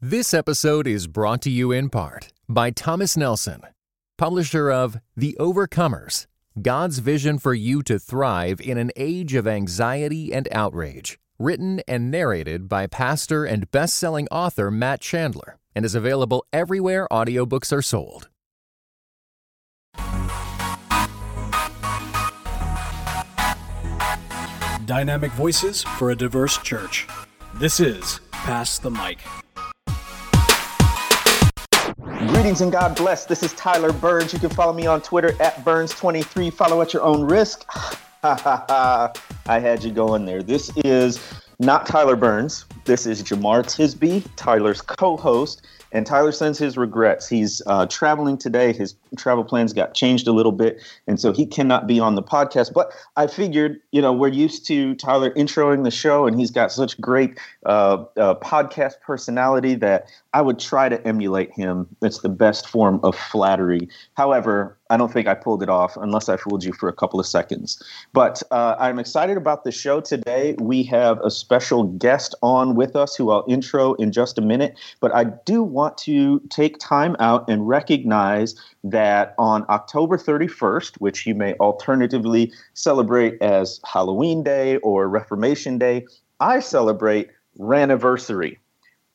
This episode is brought to you in part by Thomas Nelson, publisher of The Overcomers God's Vision for You to Thrive in an Age of Anxiety and Outrage, written and narrated by pastor and best selling author Matt Chandler, and is available everywhere audiobooks are sold. Dynamic voices for a diverse church. This is Pass the Mic. Greetings and God bless. This is Tyler Burns. You can follow me on Twitter at Burns23. Follow at your own risk. I had you going there. This is not Tyler Burns. This is Jemar Tisby, Tyler's co host. And Tyler sends his regrets. He's uh, traveling today. His travel plans got changed a little bit, and so he cannot be on the podcast. But I figured, you know, we're used to Tyler introing the show, and he's got such great uh, uh, podcast personality that I would try to emulate him. It's the best form of flattery. However, I don't think I pulled it off unless I fooled you for a couple of seconds. But uh, I'm excited about the show today. We have a special guest on with us who I'll intro in just a minute. But I do want to take time out and recognize that on October 31st, which you may alternatively celebrate as Halloween Day or Reformation Day, I celebrate Raniversary.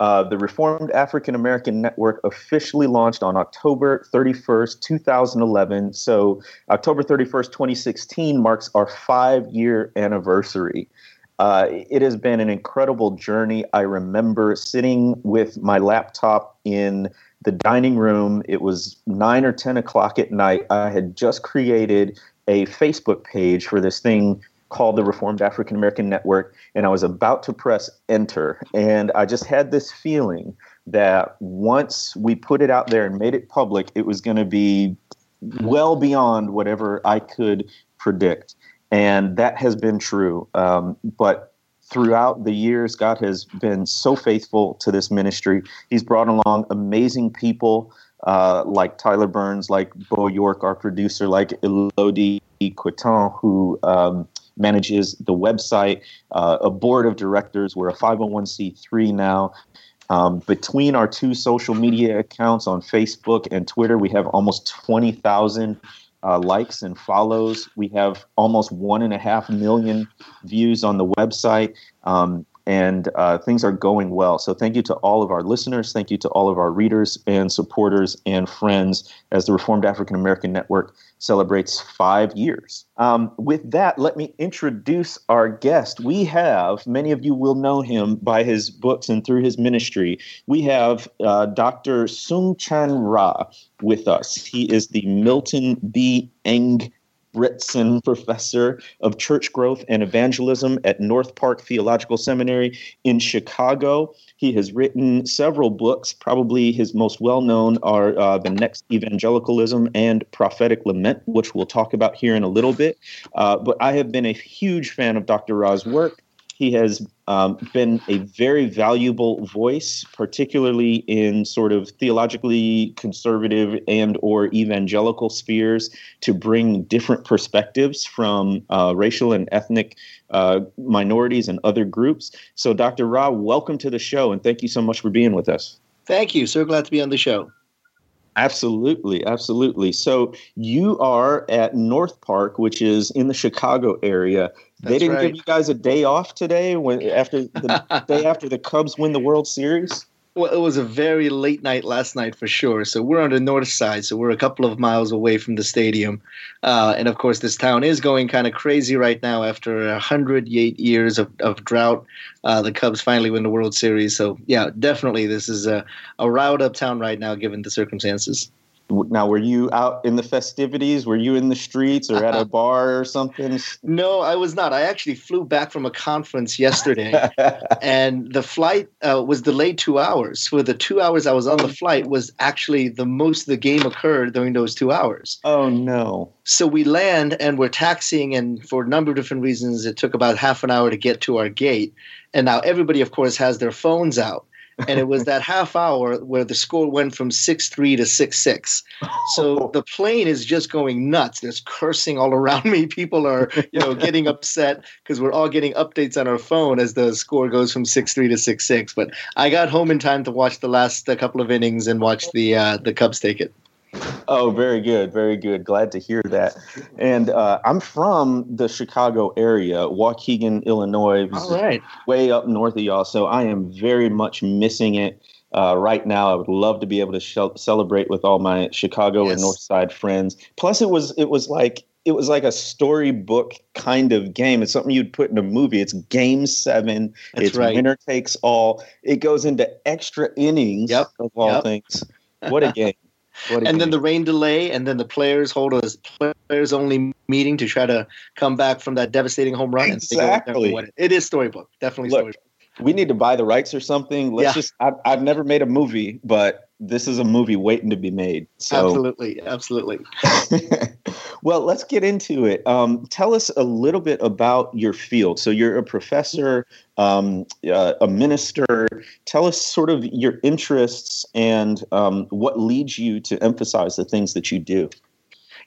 Uh, the Reformed African American Network officially launched on October 31st, 2011. So, October 31st, 2016 marks our five year anniversary. Uh, it has been an incredible journey. I remember sitting with my laptop in the dining room. It was nine or 10 o'clock at night. I had just created a Facebook page for this thing called the Reformed African American Network, and I was about to press enter. And I just had this feeling that once we put it out there and made it public, it was going to be well beyond whatever I could predict. And that has been true. Um, but throughout the years, God has been so faithful to this ministry. He's brought along amazing people. Uh, like Tyler Burns, like Bo York, our producer, like Elodie Quiton, who um, manages the website, uh, a board of directors. We're a 501c3 now. Um, between our two social media accounts on Facebook and Twitter, we have almost 20,000 uh, likes and follows. We have almost one and a half million views on the website. Um, and uh, things are going well. So, thank you to all of our listeners. Thank you to all of our readers and supporters and friends as the Reformed African American Network celebrates five years. Um, with that, let me introduce our guest. We have, many of you will know him by his books and through his ministry. We have uh, Dr. Soong-Chan Rah with us. He is the Milton B. Eng Britson Professor of Church Growth and Evangelism at North Park Theological Seminary in Chicago. He has written several books. Probably his most well known are uh, The Next Evangelicalism and Prophetic Lament, which we'll talk about here in a little bit. Uh, but I have been a huge fan of Dr. Rah's work. He has um, been a very valuable voice, particularly in sort of theologically conservative and or evangelical spheres, to bring different perspectives from uh, racial and ethnic uh, minorities and other groups. So, Dr. Rah, welcome to the show, and thank you so much for being with us. Thank you. So glad to be on the show. Absolutely, absolutely. So you are at North Park, which is in the Chicago area. That's they didn't right. give you guys a day off today when after the day after the Cubs win the World Series. Well, it was a very late night last night for sure. So we're on the north side, so we're a couple of miles away from the stadium, uh, and of course, this town is going kind of crazy right now after 108 years of, of drought. Uh, the Cubs finally win the World Series, so yeah, definitely this is a, a riled up town right now, given the circumstances. Now, were you out in the festivities? Were you in the streets or at a bar or something? No, I was not. I actually flew back from a conference yesterday, and the flight uh, was delayed two hours. For the two hours I was on the flight, was actually the most the game occurred during those two hours. Oh no! So we land and we're taxiing, and for a number of different reasons, it took about half an hour to get to our gate. And now everybody, of course, has their phones out and it was that half hour where the score went from six three to six six. So the plane is just going nuts. There's cursing all around me. People are you know getting upset because we're all getting updates on our phone as the score goes from six three to six six. But I got home in time to watch the last couple of innings and watch the uh, the Cubs take it. Oh, very good, very good. Glad to hear that. And uh, I'm from the Chicago area, Waukegan, Illinois. All right, way up north of y'all. So I am very much missing it. Uh, right now, I would love to be able to sh- celebrate with all my Chicago yes. and North Side friends. Plus, it was it was like it was like a storybook kind of game. It's something you'd put in a movie. It's game seven. That's it's right. winner takes all. It goes into extra innings yep. of all yep. things. What a game and game. then the rain delay, and then the players hold a players only meeting to try to come back from that devastating home run. Exactly, it. it is storybook, definitely Look, storybook. We need to buy the rights or something. Let's yeah. just. I, I've never made a movie, but this is a movie waiting to be made. So. Absolutely, absolutely. well, let's get into it. Um, tell us a little bit about your field. So you're a professor, um, uh, a minister. Tell us sort of your interests and um, what leads you to emphasize the things that you do.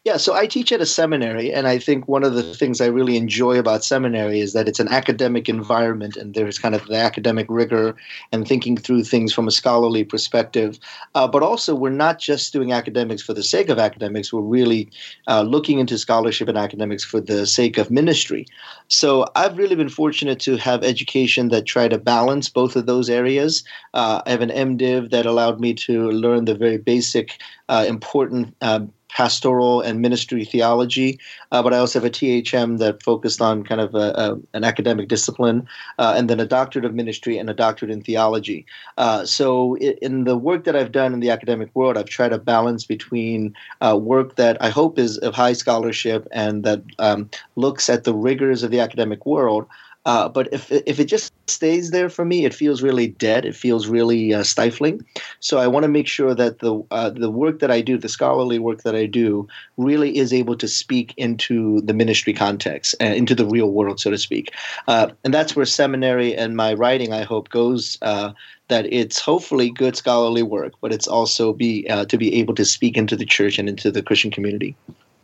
Yeah, so I teach at a seminary, and I think one of the things I really enjoy about seminary is that it's an academic environment, and there's kind of the academic rigor and thinking through things from a scholarly perspective. Uh, but also, we're not just doing academics for the sake of academics, we're really uh, looking into scholarship and academics for the sake of ministry. So I've really been fortunate to have education that try to balance both of those areas. Uh, I have an MDiv that allowed me to learn the very basic, uh, important um, pastoral and ministry theology, uh, but I also have a THM that focused on kind of a, a, an academic discipline, uh, and then a doctorate of ministry and a doctorate in theology. Uh, so, in the work that I've done in the academic world, I've tried to balance between uh, work that I hope is of high scholarship and that um, looks at the rigors of the academic world. Uh, but if if it just stays there for me, it feels really dead. It feels really uh, stifling. So I want to make sure that the uh, the work that I do, the scholarly work that I do, really is able to speak into the ministry context and into the real world, so to speak. Uh, and that's where seminary and my writing, I hope, goes. Uh, that it's hopefully good scholarly work, but it's also be uh, to be able to speak into the church and into the Christian community.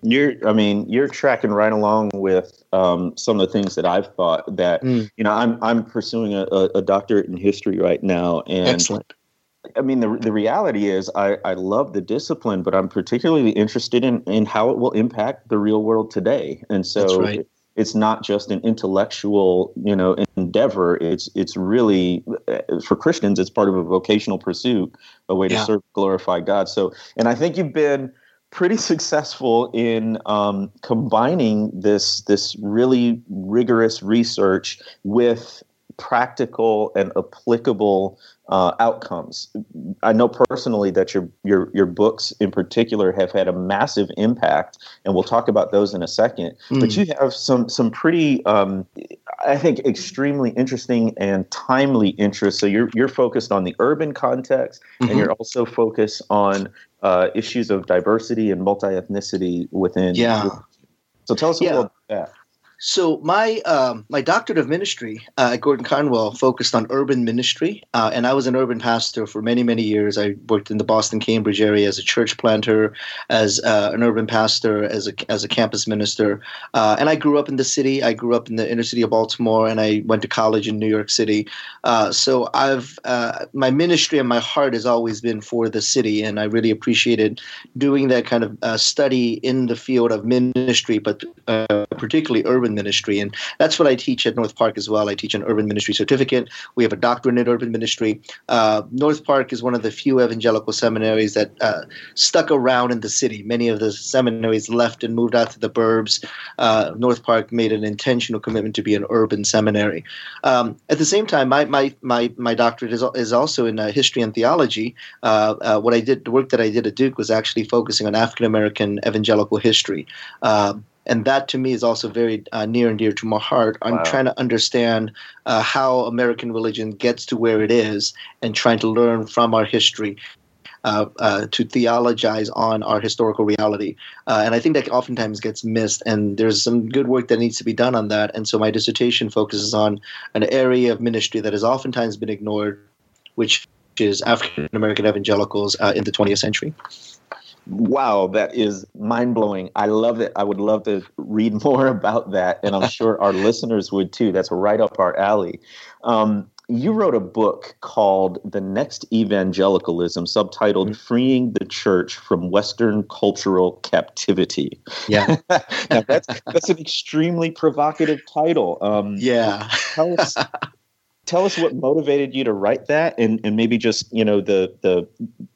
You're, I mean, you're tracking right along with um, some of the things that I've thought. That mm. you know, I'm I'm pursuing a, a, doctorate in history right now, and excellent. I mean, the the reality is, I, I love the discipline, but I'm particularly interested in in how it will impact the real world today. And so, right. it's not just an intellectual, you know, endeavor. It's it's really uh, for Christians, it's part of a vocational pursuit, a way to serve, glorify God. So, and I think you've been pretty successful in um, combining this this really rigorous research with practical and applicable uh, outcomes. I know personally that your your your books in particular have had a massive impact, and we'll talk about those in a second. Mm. But you have some some pretty, um, I think, extremely interesting and timely interests. So you're you're focused on the urban context, mm-hmm. and you're also focused on uh, issues of diversity and multi ethnicity within. Yeah. So tell us a yeah. little about that. So my um, my doctorate of ministry uh, at Gordon Conwell focused on urban ministry, uh, and I was an urban pastor for many many years. I worked in the Boston Cambridge area as a church planter, as uh, an urban pastor, as a as a campus minister, uh, and I grew up in the city. I grew up in the inner city of Baltimore, and I went to college in New York City. Uh, so I've uh, my ministry and my heart has always been for the city, and I really appreciated doing that kind of study in the field of ministry, but particularly urban ministry. And that's what I teach at North Park as well. I teach an urban ministry certificate. We have a doctorate in urban ministry. Uh, North Park is one of the few evangelical seminaries that uh, stuck around in the city. Many of the seminaries left and moved out to the burbs. Uh, North Park made an intentional commitment to be an urban seminary. Um, at the same time, my my my, my doctorate is, is also in uh, history and theology. Uh, uh, what I did, the work that I did at Duke was actually focusing on African American evangelical history. Um, and that to me is also very uh, near and dear to my heart. I'm wow. trying to understand uh, how American religion gets to where it is, and trying to learn from our history. Uh, uh to theologize on our historical reality. Uh, and I think that oftentimes gets missed, and there's some good work that needs to be done on that. And so my dissertation focuses on an area of ministry that has oftentimes been ignored, which is African American evangelicals uh, in the 20th century. Wow, that is mind blowing. I love it. I would love to read more about that, and I'm sure our listeners would too. That's right up our alley. Um, you wrote a book called The Next Evangelicalism, subtitled mm-hmm. Freeing the Church from Western Cultural Captivity. Yeah. now that's that's an extremely provocative title. Um, yeah. tell us tell us what motivated you to write that and, and maybe just, you know, the the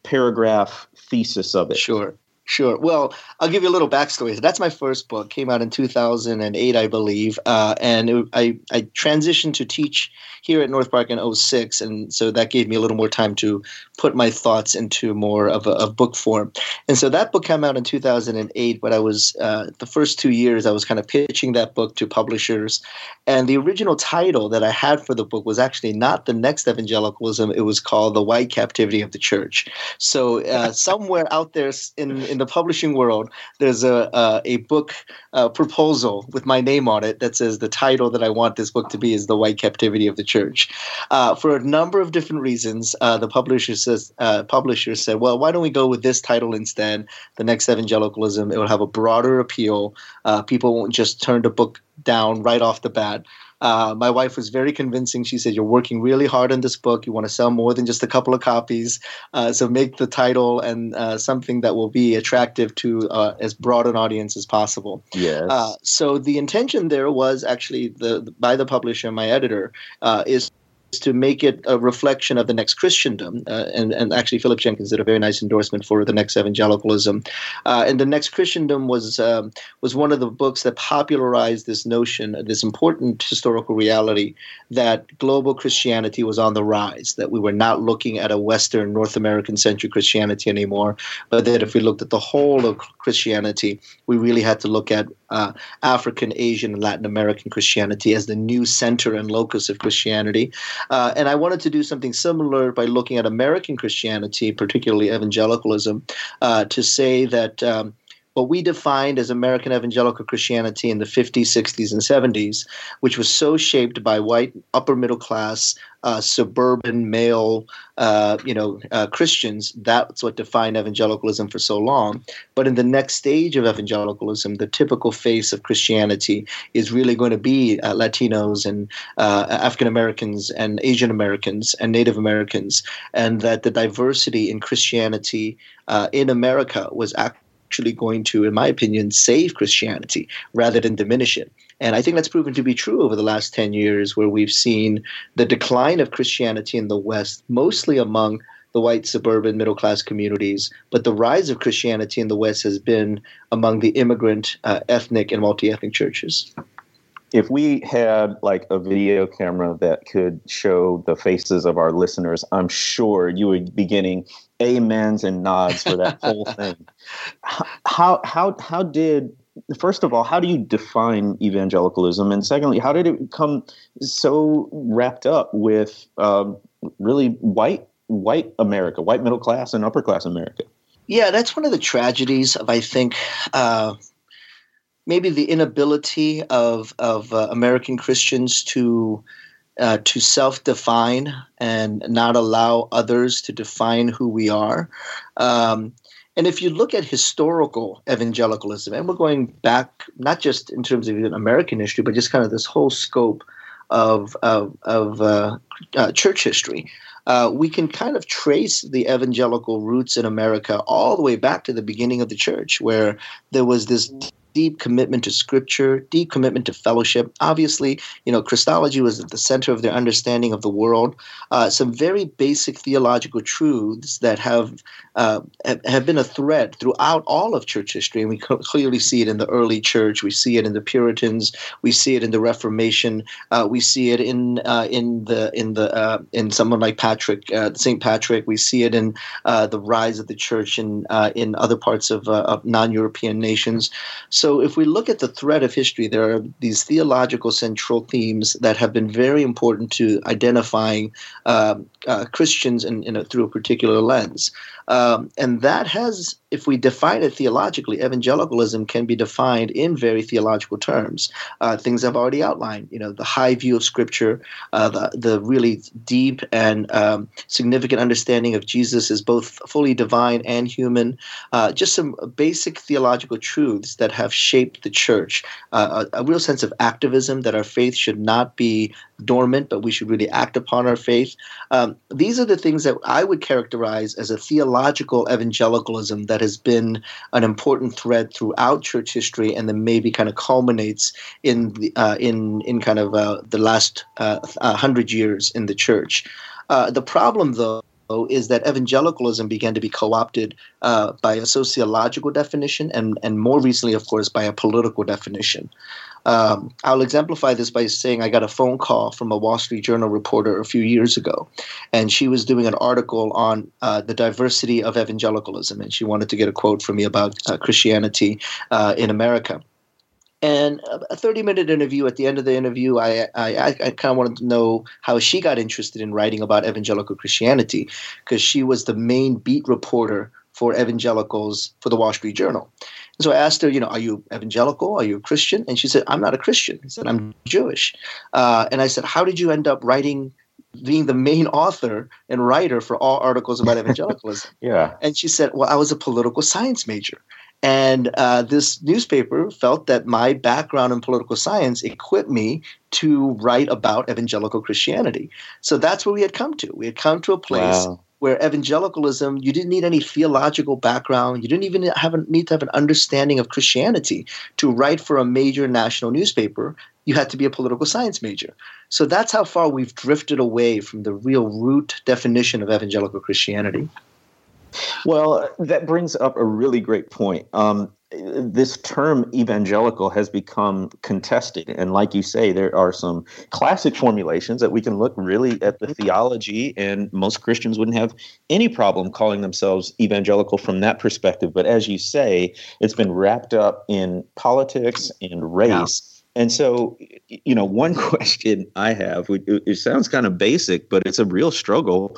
paragraph thesis of it. Sure. Sure. Well, I'll give you a little backstory. That's my first book. Came out in 2008, I believe, uh, and it, I I transitioned to teach here at North Park in 06, and so that gave me a little more time to put my thoughts into more of a of book form. And so that book came out in 2008. But I was uh, the first two years I was kind of pitching that book to publishers, and the original title that I had for the book was actually not the next evangelicalism. It was called the White Captivity of the Church. So uh, somewhere out there in, in the publishing world, there's a a, a book uh, proposal with my name on it that says the title that I want this book to be is the White Captivity of the Church. Uh, for a number of different reasons, uh, the publisher says uh, publisher said, well, why don't we go with this title instead? The next evangelicalism. It will have a broader appeal. Uh, people won't just turn the book down right off the bat. Uh, my wife was very convincing. She said, You're working really hard on this book. You want to sell more than just a couple of copies. Uh, so make the title and uh, something that will be attractive to uh, as broad an audience as possible. Yes. Uh, so the intention there was actually the by the publisher, my editor, uh, is to make it a reflection of the next Christendom. Uh, and, and actually, Philip Jenkins did a very nice endorsement for the next evangelicalism. Uh, and the next Christendom was um, was one of the books that popularized this notion, this important historical reality, that global Christianity was on the rise. That we were not looking at a Western North American centric Christianity anymore, but that if we looked at the whole of Christianity, we really had to look at uh, African, Asian, and Latin American Christianity as the new center and locus of Christianity. Uh, and I wanted to do something similar by looking at American Christianity, particularly evangelicalism, uh, to say that. Um, what we defined as American evangelical Christianity in the 50s, 60s, and 70s, which was so shaped by white upper middle class, uh, suburban male, uh, you know, uh, Christians. That's what defined evangelicalism for so long. But in the next stage of evangelicalism, the typical face of Christianity is really going to be uh, Latinos and uh, African Americans and Asian Americans and Native Americans, and that the diversity in Christianity uh, in America was actually actually going to, in my opinion, save Christianity rather than diminish it. And I think that's proven to be true over the last 10 years, where we've seen the decline of Christianity in the West, mostly among the white suburban middle class communities, but the rise of Christianity in the West has been among the immigrant, uh, ethnic, and multi ethnic churches if we had like a video camera that could show the faces of our listeners, I'm sure you would be getting amens and nods for that whole thing. How how how did first of all, how do you define evangelicalism, and secondly, how did it become so wrapped up with um, really white white America, white middle class and upper class America? Yeah, that's one of the tragedies of I think. Uh, maybe the inability of of uh, American Christians to uh, to self-define and not allow others to define who we are. Um, and if you look at historical evangelicalism, and we're going back not just in terms of American history, but just kind of this whole scope of of, of uh, uh, church history. Uh, we can kind of trace the evangelical roots in America all the way back to the beginning of the church, where there was this deep commitment to scripture, deep commitment to fellowship. Obviously, you know, Christology was at the center of their understanding of the world. Uh, some very basic theological truths that have uh, have been a thread throughout all of church history, and we clearly see it in the early church. We see it in the Puritans. We see it in the Reformation. Uh, we see it in uh, in the in the uh, in someone like Patrick, uh, Saint Patrick. We see it in the rise of the church in in other parts of, of non-European nations. So So, if we look at the thread of history, there are these theological central themes that have been very important to identifying uh, uh, Christians in, in a, through a particular lens. Um, and that has, if we define it theologically, evangelicalism can be defined in very theological terms. Uh, things I've already outlined, you know, the high view of Scripture, uh, the, the really deep and um, significant understanding of Jesus as both fully divine and human, uh, just some basic theological truths that have shaped the church, uh, a, a real sense of activism that our faith should not be dormant, but we should really act upon our faith. Um, these are the things that I would characterize as a theological evangelicalism that has been an important thread throughout church history, and then maybe kind of culminates in the, uh, in in kind of uh, the last uh, hundred years in the church. Uh, the problem, though is that evangelicalism began to be co-opted uh, by a sociological definition and, and more recently, of course, by a political definition. Um, I'll exemplify this by saying I got a phone call from a Wall Street Journal reporter a few years ago, and she was doing an article on uh, the diversity of evangelicalism, and she wanted to get a quote from me about uh, Christianity uh, in America. And a 30 minute interview, at the end of the interview, I, I, I kind of wanted to know how she got interested in writing about evangelical Christianity because she was the main beat reporter for evangelicals for the Wall Street Journal. And so I asked her, you know, are you evangelical? Are you a Christian? And she said, I'm not a Christian. I said, I'm Jewish. Uh, and I said, how did you end up writing being the main author and writer for all articles about evangelicalism. yeah. And she said, Well, I was a political science major. And uh, this newspaper felt that my background in political science equipped me to write about evangelical Christianity. So that's where we had come to. We had come to a place wow. where evangelicalism, you didn't need any theological background, you didn't even have a, need to have an understanding of Christianity to write for a major national newspaper. You had to be a political science major. So that's how far we've drifted away from the real root definition of evangelical Christianity. Well, that brings up a really great point. Um, this term evangelical has become contested. And like you say, there are some classic formulations that we can look really at the theology, and most Christians wouldn't have any problem calling themselves evangelical from that perspective. But as you say, it's been wrapped up in politics and race. Yeah. And so, you know, one question I have, it sounds kind of basic, but it's a real struggle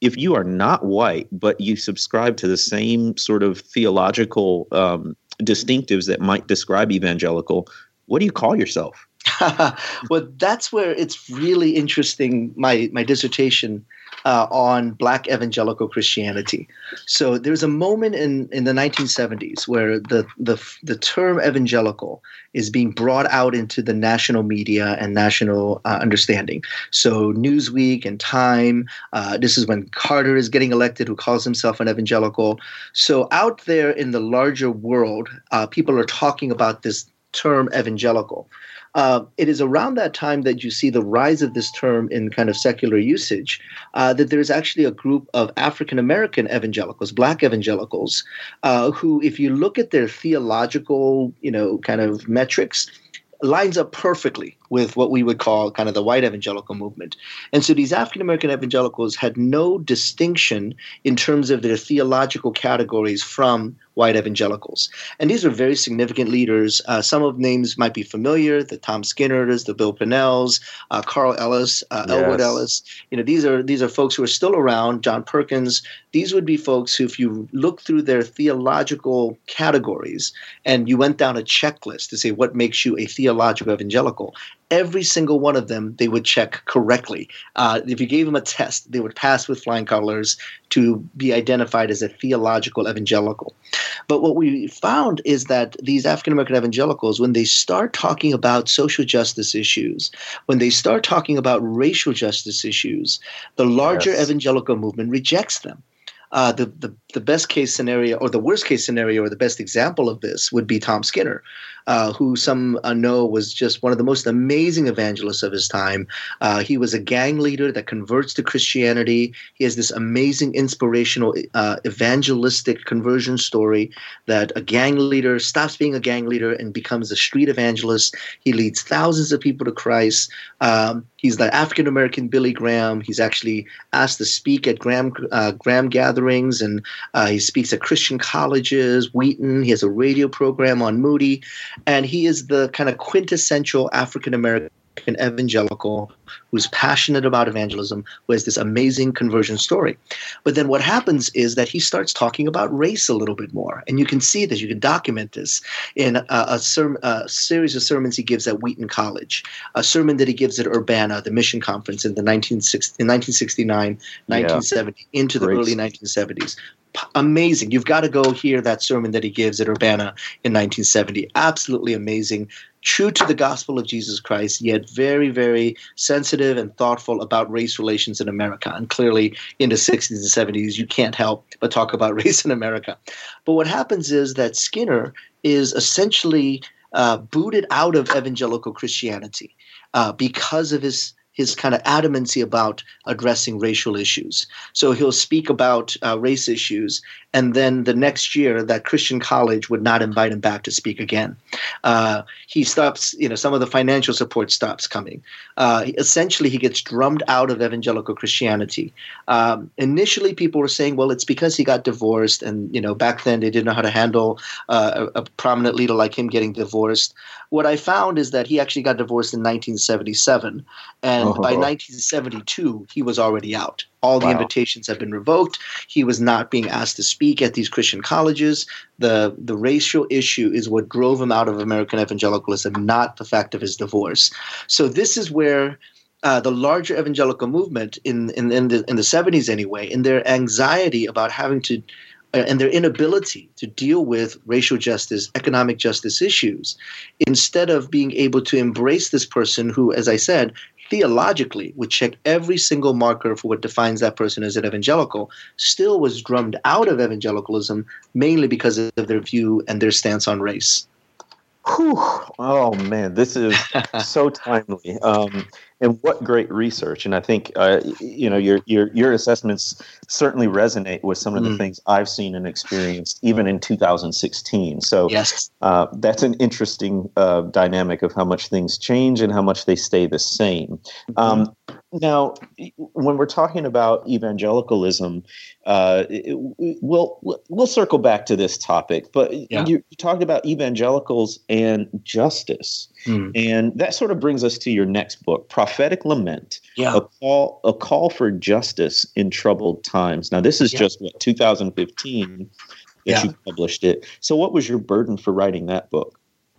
if you are not white, but you subscribe to the same sort of theological um, distinctives that might describe evangelical, what do you call yourself? well, that's where it's really interesting. My my dissertation uh, on Black evangelical Christianity. So there's a moment in, in the 1970s where the, the, the term evangelical is being brought out into the national media and national uh, understanding. So Newsweek and Time, uh, this is when Carter is getting elected, who calls himself an evangelical. So out there in the larger world, uh, people are talking about this term evangelical. Uh, it is around that time that you see the rise of this term in kind of secular usage, uh, that there's actually a group of African American evangelicals, black evangelicals, uh, who, if you look at their theological, you know, kind of metrics, lines up perfectly with what we would call kind of the white evangelical movement. And so these African American evangelicals had no distinction in terms of their theological categories from white evangelicals. And these are very significant leaders. Uh, some of names might be familiar: the Tom Skinners, the Bill Pannells, uh, Carl Ellis, uh, yes. Elward Ellis. You know, these are these are folks who are still around. John Perkins. These would be folks who, if you look through their theological categories and you went down a checklist to say what makes you a theological evangelical, every single one of them they would check correctly. Uh, if you gave them a test, they would pass with flying colors to be identified as a theological evangelical. But what we found is that these African American evangelicals, when they start talking about social justice issues, when they start talking about racial justice issues, the larger yes. evangelical movement rejects them. Uh, the, the, the best case scenario or the worst case scenario or the best example of this would be Tom Skinner, uh, who some uh, know was just one of the most amazing evangelists of his time. Uh, he was a gang leader that converts to Christianity. He has this amazing inspirational uh, evangelistic conversion story that a gang leader stops being a gang leader and becomes a street evangelist. He leads thousands of people to Christ. Um, he's the African American Billy Graham. He's actually asked to speak at Graham uh, Graham gatherings and he speaks at Christian colleges, Wheaton. He has a radio program on Moody, and he is the kind of quintessential African American an evangelical who's passionate about evangelism, who has this amazing conversion story. But then what happens is that he starts talking about race a little bit more. And you can see this, you can document this in a, a, serm- a series of sermons he gives at Wheaton College, a sermon that he gives at Urbana, the mission conference in, the 1960, in 1969, 1970, yeah. into the Great. early 1970s amazing. You've got to go hear that sermon that he gives at Urbana in 1970. Absolutely amazing true to the gospel of Jesus Christ, yet very, very sensitive and thoughtful about race relations in America. And clearly, in the 60s and 70s, you can't help but talk about race in America. But what happens is that Skinner is essentially uh, booted out of evangelical Christianity uh, because of his his kind of adamancy about addressing racial issues. So he'll speak about uh, race issues, and then the next year, that Christian college would not invite him back to speak again. Uh, he stops, you know, some of the financial support stops coming. Uh, essentially, he gets drummed out of evangelical Christianity. Um, initially, people were saying, well, it's because he got divorced, and you know, back then they didn't know how to handle uh, a, a prominent leader like him getting divorced. What I found is that he actually got divorced in 1977, and oh. by 1972 he was already out. All the wow. invitations have been revoked. He was not being asked to speak at these Christian colleges. The the racial issue is what drove him out of American evangelicalism, not the fact of his divorce. So this is where uh, the larger evangelical movement in in, in the in the 70s anyway, in their anxiety about having to and their inability to deal with racial justice, economic justice issues, instead of being able to embrace this person who, as I said, theologically would check every single marker for what defines that person as an evangelical, still was drummed out of evangelicalism mainly because of their view and their stance on race. Whew. Oh man, this is so timely. Um, and what great research! And I think uh, you know your your your assessments certainly resonate with some of the mm. things I've seen and experienced, even in 2016. So yes, uh, that's an interesting uh, dynamic of how much things change and how much they stay the same. Mm-hmm. Um, now, when we're talking about evangelicalism, uh, it, we'll we'll circle back to this topic. But yeah. you, you, talked about evangelicals and justice, mm. and that sort of brings us to your next book, Prophetic Lament: yeah. a call a call for justice in troubled times. Now, this is yeah. just what 2015 that you published it. So, what was your burden for writing that book?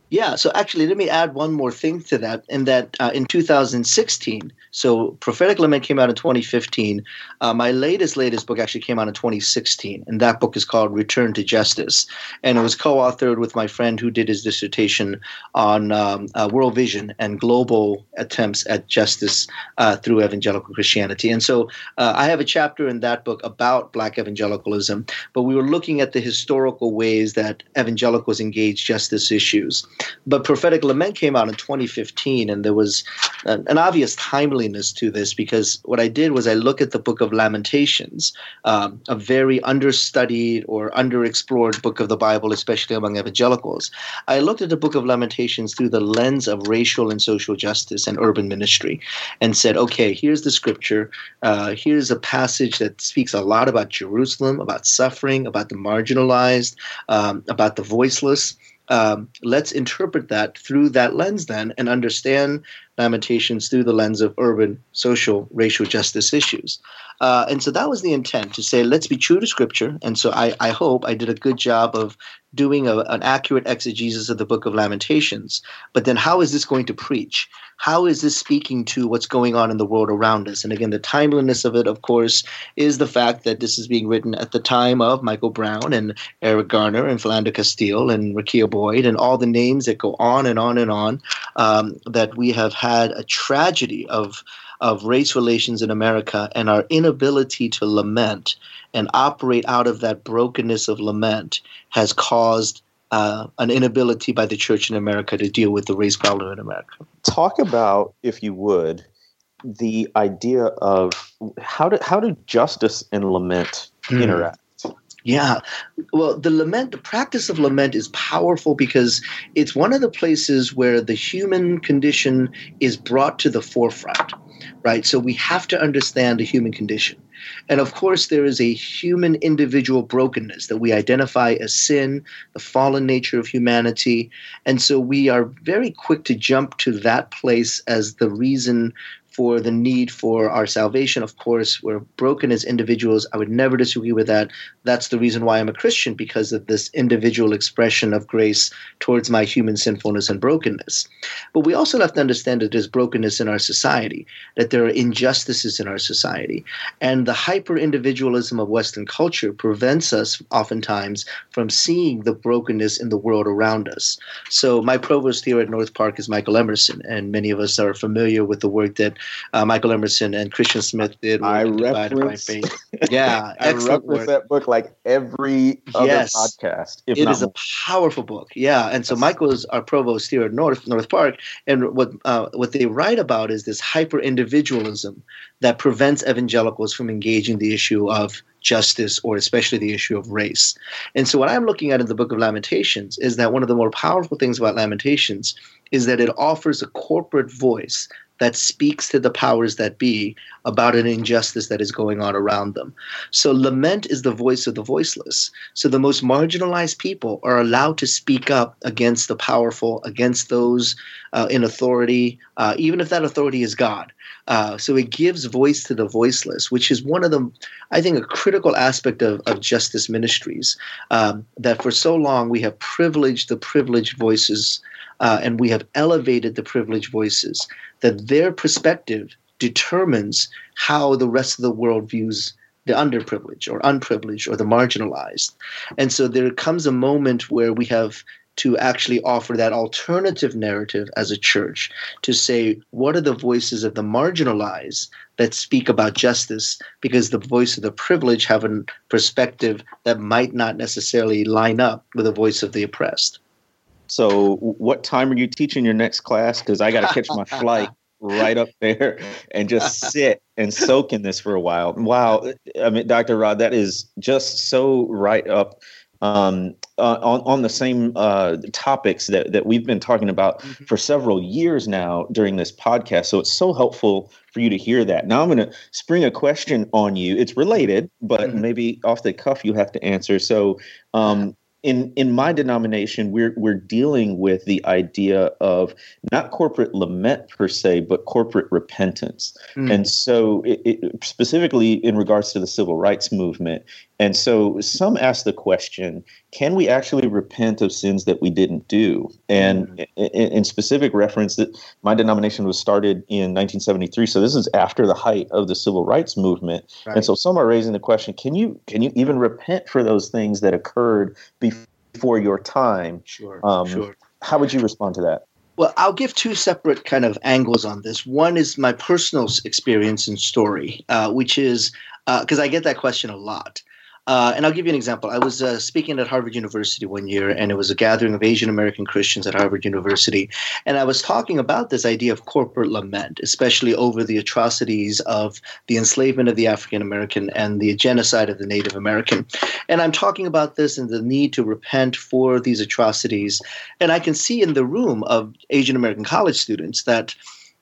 Yeah, so actually, let me add one more thing to that. In that, uh, in 2016, so Prophetic Lament came out in 2015. Uh, my latest, latest book actually came out in 2016, and that book is called Return to Justice, and it was co-authored with my friend who did his dissertation on um, uh, world vision and global attempts at justice uh, through evangelical Christianity. And so, uh, I have a chapter in that book about Black evangelicalism, but we were looking at the historical ways that evangelicals engage justice issues. But Prophetic Lament came out in 2015, and there was an, an, obvious timeliness to this because what I did was I look at the book of Lamentations, um, a very understudied or underexplored book of the Bible, especially among evangelicals. I looked at the book of Lamentations through the lens of racial and social justice and urban ministry and said, okay, here's the scripture. Uh, here's a passage that speaks a lot about Jerusalem, about suffering, about the marginalized, um, about the voiceless um, let's interpret that through that lens then and understand lamentations through the lens of urban, social, racial justice issues. Uh, and so that was the intent to say, let's be true to scripture. And so I, I hope I did a good job of doing a, an accurate exegesis of the book of Lamentations. But then how is this going to preach? How is this speaking to what's going on in the world around us? And again, the timeliness of it, of course, is the fact that this is being written at the time of Michael Brown and Eric Garner and Philando Castile and Rekia Boyd and all the names that go on and on and on um, that we have had a tragedy of of race relations in America and our inability to lament and operate out of that brokenness of lament has caused uh, an inability by the church in America to deal with the race problem in America. Talk about, if you would, the idea of how do how do justice and lament mm. interact? Yeah. Well, the lament, the practice of lament is powerful because it's one of the places where the human condition is brought to the forefront, right? So we have to understand the human condition. And of course, there is a human individual brokenness that we identify as sin, the fallen nature of humanity. And so we are very quick to jump to that place as the reason for the need for our salvation. Of course, we're broken as individuals. I would never disagree with that. That's the reason why I'm a Christian, because of this individual expression of grace towards my human sinfulness and brokenness. But we also have to understand that there's brokenness in our society, that there are injustices in our society. And the hyper individualism of Western culture prevents us oftentimes from seeing the brokenness in the world around us. So, my provost here at North Park is Michael Emerson, and many of us are familiar with the work that uh, Michael Emerson and Christian Smith did. I reference, yeah, I reference work. that book like every other yes, podcast. it is more. a powerful book. Yeah, and so yes. Michael is our provost here at North North Park, and what uh, what they write about is this hyper individualism that prevents evangelicals from engaging the issue of justice or especially the issue of race. And so what I'm looking at in the book of Lamentations is that one of the more powerful things about Lamentations is that it offers a corporate voice that speaks to the powers that be about an injustice that is going on around them. So, lament is the voice of the voiceless. So, the most marginalized people are allowed to speak up against the powerful, against those uh, in authority, uh, even if that authority is God. Uh, so, it gives voice to the voiceless, which is one of the, I think, a critical aspect of, of justice ministries. Um, that for so long we have privileged the privileged voices. Uh, and we have elevated the privileged voices that their perspective determines how the rest of the world views the underprivileged or unprivileged or the marginalized. And so there comes a moment where we have to actually offer that alternative narrative as a church to say, what are the voices of the marginalized that speak about justice? Because the voice of the privileged have a perspective that might not necessarily line up with the voice of the oppressed. So, what time are you teaching your next class? Because I got to catch my flight right up there and just sit and soak in this for a while. Wow, I mean, Dr. Rah, that is just so right up um, uh, on on the same uh, topics that that we've been talking about mm-hmm. for several years now during this podcast. So it's so helpful for you to hear that. Now I'm going to spring a question on you. It's related, but mm-hmm. maybe off the cuff you have to answer. So. Um, in in my denomination we're we're dealing with the idea of not corporate lament per se but corporate repentance mm. and so it, it, specifically in regards to the civil rights movement and so some ask the question can we actually repent of sins that we didn't do? And mm-hmm. in, in, specific reference, that my denomination was started in 1973, so this is after the height of the civil rights movement. Right. And so some are raising the question: Can you can you even repent for those things that occurred before your time? Sure. Um, sure. How would you respond to that? Well, I'll give two separate kind of angles on this. One is my personal experience and story, uh, which is because uh, I get that question a lot. Uh, and I'll give you an example. I was uh, speaking at Harvard University one year, and it was a gathering of Asian American Christians at Harvard University. And I was talking about this idea of corporate lament, especially over the atrocities of the enslavement of the African American and the genocide of the Native American. And I'm talking about this and the need to repent for these atrocities. And I can see in the room of Asian American college students that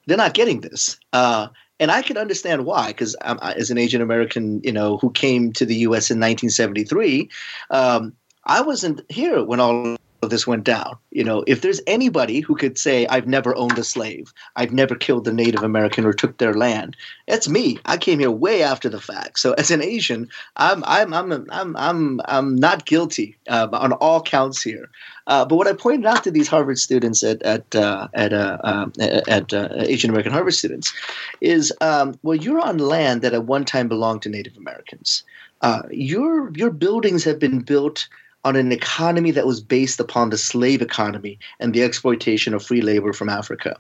they're not getting this. Uh, and I can understand why, because as an Asian American, you know, who came to the U.S. in 1973, um, I wasn't here when all this went down. You know, if there's anybody who could say, I've never owned a slave, I've never killed a Native American or took their land, it's me. I came here way after the fact. So as an Asian, I'm I'm I'm I'm I'm, I'm not guilty uh, on all counts here. Uh, but what I pointed out to these Harvard students at at uh, at, uh, um, at uh, Asian American Harvard students is, um, well, you're on land that at one time belonged to Native Americans. Uh, your your buildings have been built on an economy that was based upon the slave economy and the exploitation of free labor from Africa.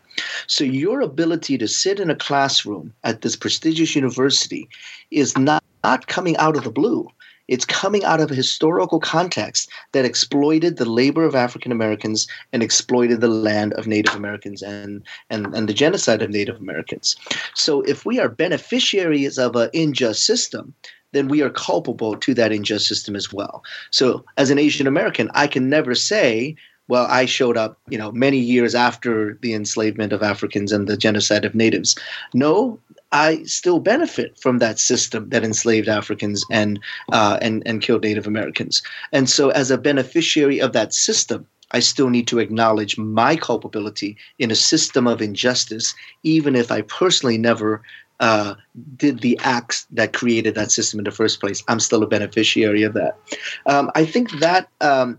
So, your ability to sit in a classroom at this prestigious university is not, not coming out of the blue. It's coming out of a historical context that exploited the labor of African Americans and exploited the land of Native Americans and, and, and the genocide of Native Americans. So, if we are beneficiaries of an unjust system, then we are culpable to that unjust system as well. So, as an Asian American, I can never say, well, I showed up, you know, many years after the enslavement of Africans and the genocide of natives. No, I still benefit from that system that enslaved Africans and uh, and and killed Native Americans. And so, as a beneficiary of that system, I still need to acknowledge my culpability in a system of injustice, even if I personally never uh, did the acts that created that system in the first place. I'm still a beneficiary of that. Um, I think that um,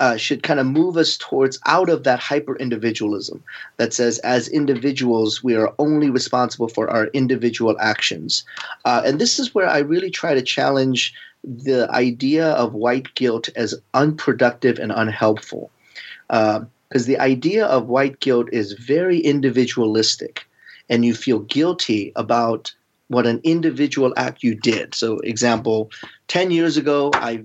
uh, should kind of move us towards out of that hyper individualism that says, as individuals, we are only responsible for our individual actions. Uh, and this is where I really try to challenge the idea of white guilt as unproductive and unhelpful. Because uh, the idea of white guilt is very individualistic and you feel guilty about what an individual act you did. So, example, 10 years ago, I,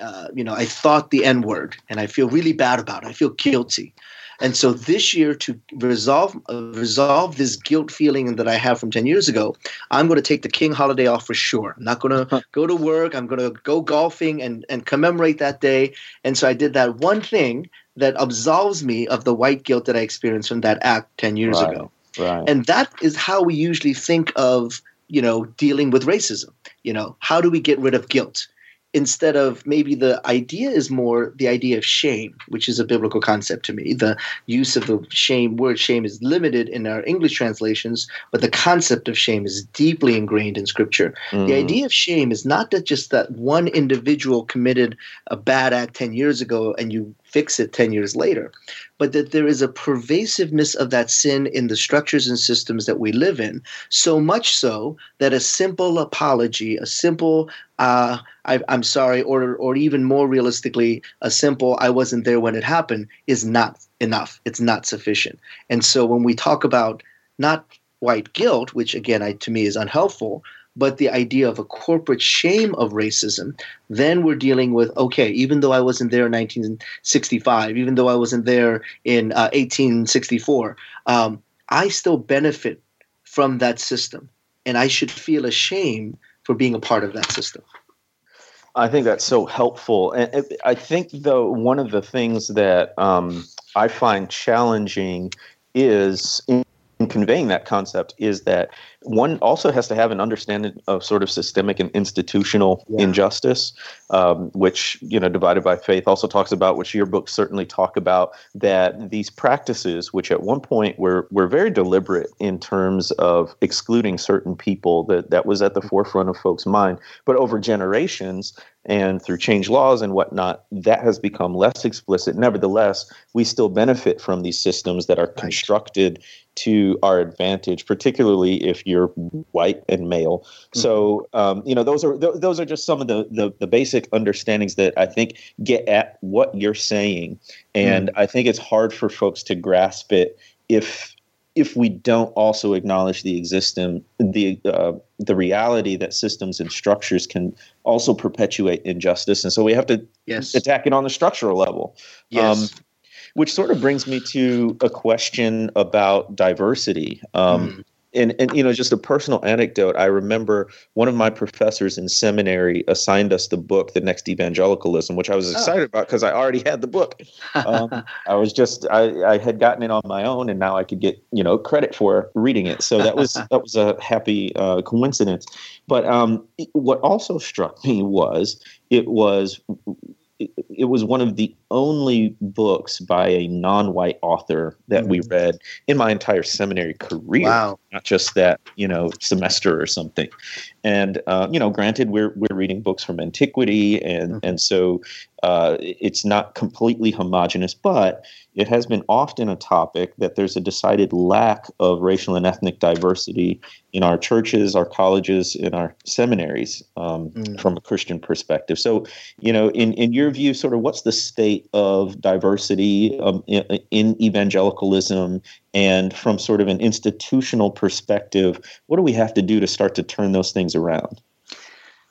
uh, you know, I thought the N word and I feel really bad about it. I feel guilty. And so this year, to resolve uh, resolve this guilt feeling that I have from ten years ago, I'm going to take the King holiday off for sure. I'm not going to go to work. I'm going to go golfing and and commemorate that day. And so I did that one thing that absolves me of the white guilt that I experienced from that act ten years right. ago. Right. And that is how we usually think of, you know, dealing with racism. You know, how do we get rid of guilt? instead of maybe the idea is more the idea of shame, which is a biblical concept to me. The use of the shame word shame is limited in our English translations, but the concept of shame is deeply ingrained in Scripture. Mm. The idea of shame is not that just that one individual committed a bad act 10 years ago and you fix it 10 years later, but that there is a pervasiveness of that sin in the structures and systems that we live in, so much so that a simple apology, a simple, uh, I, am sorry, or, or even more realistically, a simple, I wasn't there when it happened, is not enough. It's not sufficient. And so when we talk about not white guilt, which again, I, to me is unhelpful, but the idea of a corporate shame of racism, then we're dealing with okay, even though I wasn't there in 1965, even though I wasn't there in uh, 1864, um, I still benefit from that system. And I should feel ashamed for being a part of that system. I think that's so helpful. And I think, though, one of the things that um, I find challenging is in conveying that concept is that one also has to have an understanding of sort of systemic and institutional yeah. injustice, um, which you know, divided by faith also talks about, which your books certainly talk about, that these practices, which at one point were were very deliberate in terms of excluding certain people, that that was at the forefront of folks' mind, but over generations and through change laws and whatnot, that has become less explicit. Nevertheless, we still benefit from these systems that are constructed to our advantage, particularly if you're white and male. Mm-hmm. So, um, you know, those are th- those are just some of the, the, the basic understandings that I think get at what you're saying, and mm-hmm. I think it's hard for folks to grasp it if if we don't also acknowledge the existence the uh, the reality that systems and structures can also perpetuate injustice, and so we have to yes. attack it on the structural level. Yes. Um, which sort of brings me to a question about diversity. Um, mm and and you know just a personal anecdote i remember one of my professors in seminary assigned us the book the next evangelicalism which i was oh. excited oh. about because i already had the book um, i was just I, I had gotten it on my own and now i could get you know credit for reading it so that was that was a happy uh, coincidence but um, what also struck me was it was it was one of the only books by a non-white author that mm-hmm. we read in my entire seminary career. Wow. Not just that, you know, semester or something. And uh, you know, granted, we're we're reading books from antiquity, and mm-hmm. and so uh, it's not completely homogenous, but it has been often a topic that there's a decided lack of racial and ethnic diversity in our churches, our colleges, in our seminaries um, mm. from a Christian perspective. So, you know, in, in your view, sort of what's the state of diversity um, in, in evangelicalism and from sort of an institutional perspective, what do we have to do to start to turn those things around?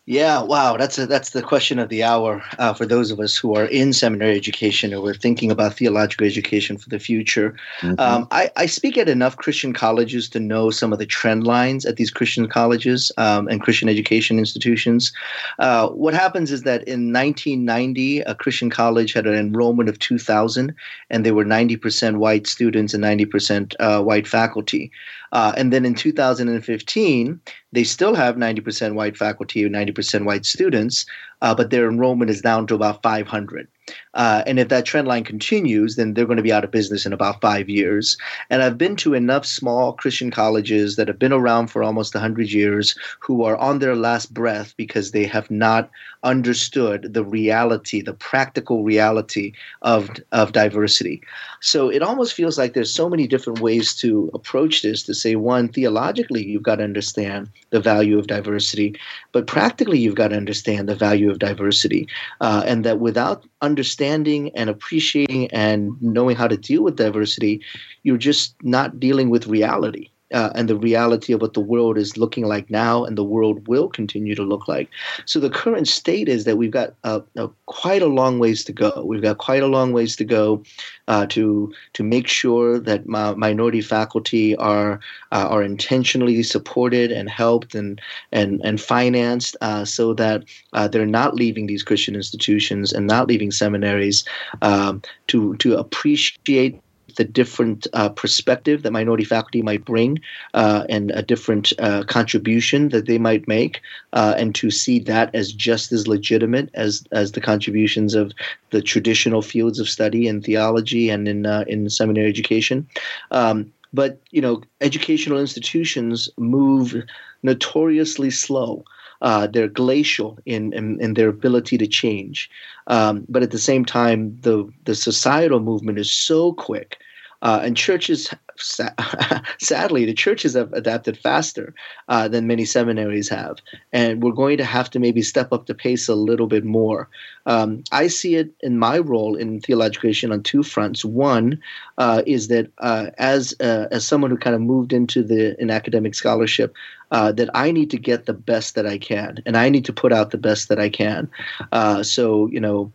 Yeah, wow, that's a, that's the question of the hour uh, for those of us who are in seminary education or we're thinking about theological education for the future. Mm-hmm. Um, I, I, speak at enough Christian colleges to know some of the trend lines at these Christian colleges um, and Christian education institutions. Uh, what happens is that in 1990, a Christian college had an enrollment of 2,000, and they were 90% white students and 90% uh, white faculty. Uh, and then in 2015, they still have 90% white faculty or 90% white students, uh, but their enrollment is down to about 500. Uh, and if that trend line continues, then they're going to be out of business in about five years. And I've been to enough small Christian colleges that have been around for almost 100 years who are on their last breath because they have not understood the reality, the practical reality of, of diversity. So it almost feels like there's so many different ways to approach this to say, one, theologically, you've got to understand the value of diversity, but practically, you've got to understand the value of diversity. Uh, and that without understanding and appreciating and knowing how to deal with diversity, you're just not dealing with reality uh, and the reality of what the world is looking like now and the world will continue to look like. So the current state is that we've got uh, uh, quite a long ways to go. We've got quite a long ways to go uh, to to make sure that minority faculty are uh, are intentionally supported and helped and and and financed uh, so that they're not leaving these Christian institutions and not leaving seminaries um, to to appreciate the different uh, perspective that minority faculty might bring uh, and a different uh, contribution that they might make, uh, and to see that as just as legitimate as as the contributions of the traditional fields of study in theology and in uh, in seminary education. Um, but you know, educational institutions move notoriously slow. Uh, they're glacial in, in, in, their ability to change. Um, but at the same time, the, the societal movement is so quick. Uh, and churches, sadly, the churches have adapted faster uh, than many seminaries have. And we're going to have to maybe step up the pace a little bit more. Um, I see it in my role in theological education on two fronts. One uh, is that uh, as, uh, as someone who kind of moved into the in academic scholarship, uh, that I need to get the best that I can, and I need to put out the best that I can. Uh, so you know,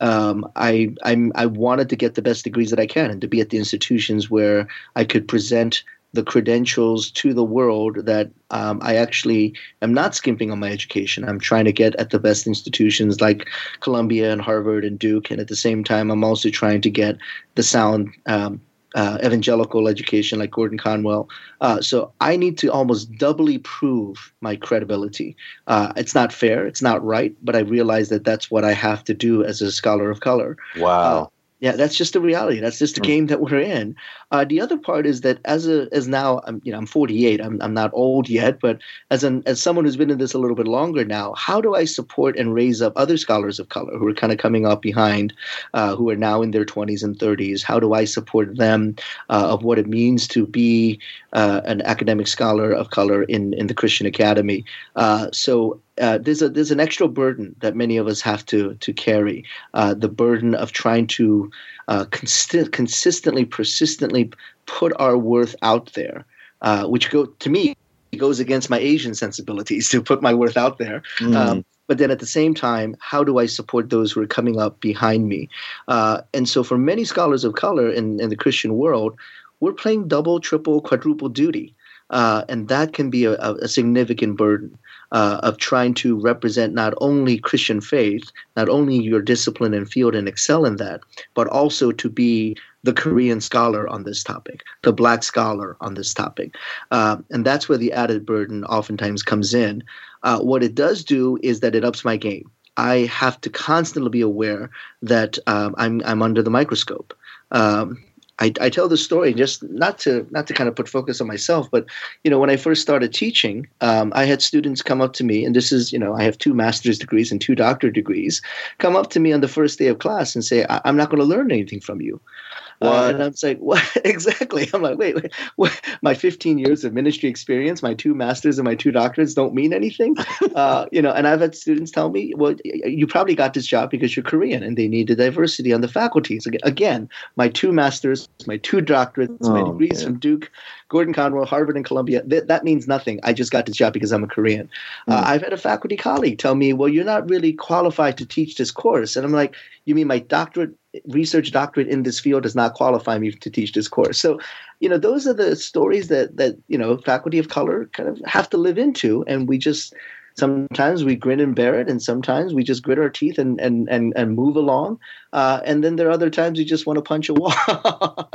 um, I I'm, I wanted to get the best degrees that I can, and to be at the institutions where I could present the credentials to the world that um, I actually am not skimping on my education. I'm trying to get at the best institutions like Columbia and Harvard and Duke, and at the same time, I'm also trying to get the sound um, uh, evangelical education like Gordon Conwell. Uh, so I need to almost doubly prove my credibility. Uh, it's not fair, it's not right, but I realize that that's what I have to do as a scholar of color. Wow. Yeah, that's just the reality. That's just the mm. game that we're in. Uh, the other part is that as a as now I'm you know I'm 48. I'm I'm not old yet, but as an as someone who's been in this a little bit longer now, how do I support and raise up other scholars of color who are kind of coming up behind, uh, who are now in their 20s and 30s? How do I support them uh, of what it means to be uh, an academic scholar of color in in the Christian Academy? Uh, so uh, there's a there's an extra burden that many of us have to to carry, uh, the burden of trying to uh, const- consistently, persistently put our worth out there, uh, which go to me goes against my Asian sensibilities to put my worth out there. Mm. Um, but then at the same time, how do I support those who are coming up behind me? Uh, and so, for many scholars of color in, in the Christian world, we're playing double, triple, quadruple duty. Uh, and that can be a, a significant burden uh, of trying to represent not only Christian faith, not only your discipline and field and excel in that, but also to be the Korean scholar on this topic, the black scholar on this topic. Uh, and that's where the added burden oftentimes comes in. Uh, what it does do is that it ups my game. I have to constantly be aware that um, I'm, I'm under the microscope. Um, I, I tell the story just not to not to kind of put focus on myself, but you know when I first started teaching, um, I had students come up to me, and this is you know I have two master's degrees and two doctorate degrees, come up to me on the first day of class and say, "I'm not going to learn anything from you." Uh, and I'm like, what exactly? I'm like, wait, wait, what? my 15 years of ministry experience, my two masters and my two doctorates don't mean anything, uh, you know. And I've had students tell me, well, you probably got this job because you're Korean, and they need a diversity on the faculties. Again, my two masters, my two doctorates, oh, my degrees man. from Duke, Gordon Conwell, Harvard, and Columbia. Th- that means nothing. I just got this job because I'm a Korean. Mm. Uh, I've had a faculty colleague tell me, well, you're not really qualified to teach this course, and I'm like, you mean my doctorate research doctorate in this field does not qualify me to teach this course. So, you know, those are the stories that that you know faculty of color kind of have to live into, and we just sometimes we grin and bear it, and sometimes we just grit our teeth and and and, and move along. Uh, and then there are other times you just want to punch a wall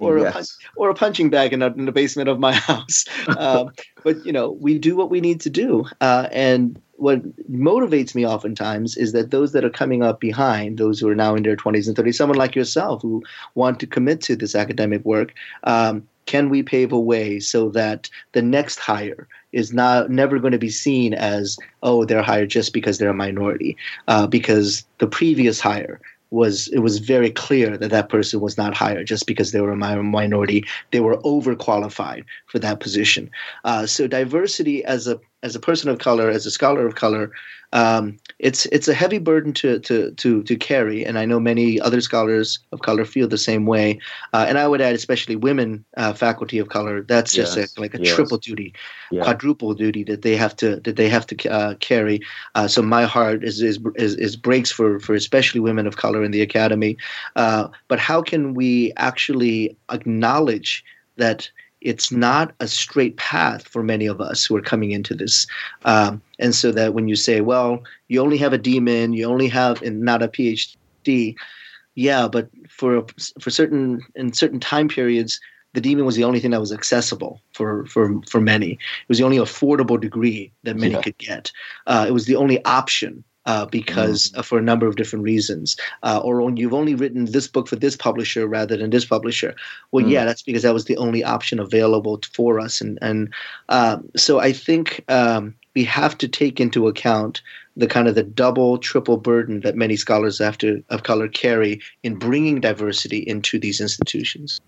or yes. a punch, or a punching bag in, a, in the basement of my house. Uh, but you know, we do what we need to do, uh, and what motivates me oftentimes is that those that are coming up behind, those who are now in their 20s and 30s, someone like yourself who want to commit to this academic work, um, can we pave a way so that the next hire is not never going to be seen as oh they're hired just because they're a minority uh, because the previous hire was it was very clear that that person was not hired just because they were a minority. They were overqualified for that position. Uh, so diversity as a as a person of color as a scholar of color um, it's it's a heavy burden to to to to carry, and I know many other scholars of color feel the same way. Uh, and I would add, especially women uh, faculty of color, that's just yes. a, like a yes. triple duty, yeah. quadruple duty that they have to that they have to uh, carry. Uh, so my heart is, is is is breaks for for especially women of color in the academy. Uh, but how can we actually acknowledge that? It's not a straight path for many of us who are coming into this. Um, and so that when you say, well, you only have a DMin, you only have and not a PhD, yeah, but for for certain in certain time periods, the DMin was the only thing that was accessible for for for many. It was the only affordable degree that many yeah. could get. Uh, it was the only option uh, because mm-hmm. uh, for a number of different reasons. Uh, or you've only written this book for this publisher rather than this publisher. Well, mm-hmm. yeah, that's because that was the only option available for us. And and um, so I think um, we have to take into account the kind of the double, triple burden that many scholars after of color carry in bringing diversity into these institutions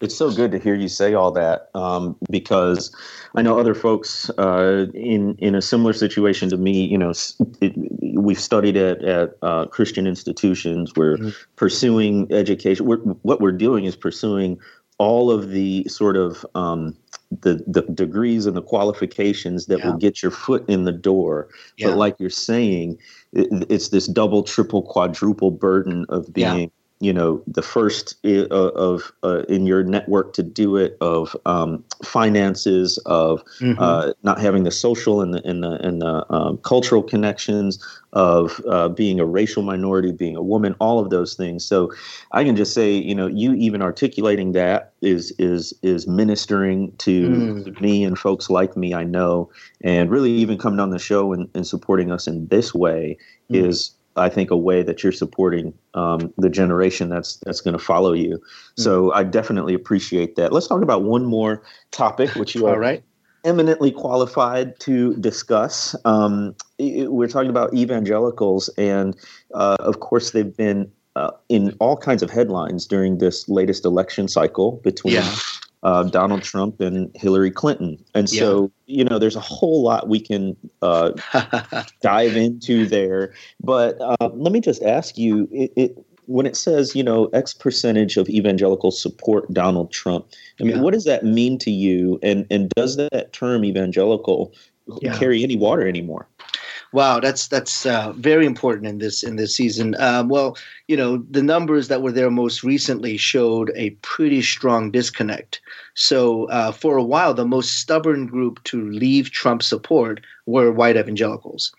it's so good to hear you say all that um, because I know other folks uh, in in a similar situation to me. You know, it, we've studied at at uh, Christian institutions. We're mm-hmm. pursuing education. We're, what we're doing is pursuing all of the sort of um, the the degrees and the qualifications that yeah. will get your foot in the door. Yeah. But like you're saying, it, it's this double, triple, quadruple burden of being. Yeah you know the first uh, of uh, in your network to do it of um, finances of mm-hmm. uh, not having the social and the and the, and the um, cultural connections of uh, being a racial minority being a woman all of those things so i can just say you know you even articulating that is is is ministering to mm. me and folks like me i know and really even coming on the show and, and supporting us in this way mm. is I think a way that you're supporting um, the generation that's that's going to follow you. Mm-hmm. So I definitely appreciate that. Let's talk about one more topic, which you are right. eminently qualified to discuss. Um, we're talking about evangelicals, and uh, of course, they've been uh, in all kinds of headlines during this latest election cycle between yeah uh, Donald Trump and Hillary Clinton. And so, yeah. you know, there's a whole lot we can uh, dive into there. But uh, let me just ask you it, it, when it says, you know, X percentage of evangelicals support Donald Trump, I mean, yeah. what does that mean to you? And, and does that term evangelical yeah. carry any water anymore? Wow, that's that's uh, very important in this in this season. Um, well, you know, the numbers that were there most recently showed a pretty strong disconnect. So uh, for a while, the most stubborn group to leave Trump support were white evangelicals.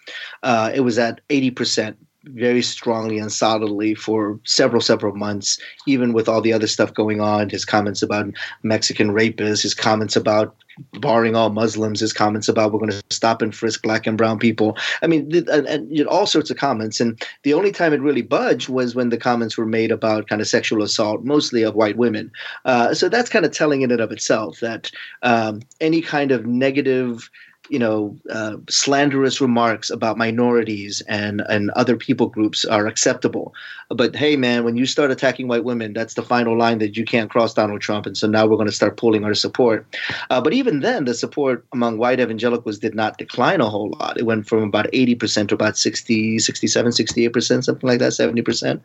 Uh, it was at eighty percent very strongly and solidly for several several months even with all the other stuff going on his comments about mexican rapists his comments about barring all muslims his comments about we're going to stop and frisk black and brown people. I mean and, and you know, all sorts of comments. And the only time it really budged was when the comments were made about kind of sexual assault mostly of white women. Uh, so that's kind of telling in and of itself that um, any kind of negative you know, uh, slanderous remarks about minorities and and other people groups are acceptable. But hey, man, when you start attacking white women, that's the final line that you can't cross Donald Trump. And so now we're going to start pulling our support. Uh, but even then, the support among white evangelicals did not decline a whole lot. It went from about 80% to about 60, 67, 68%, something like that, 70%.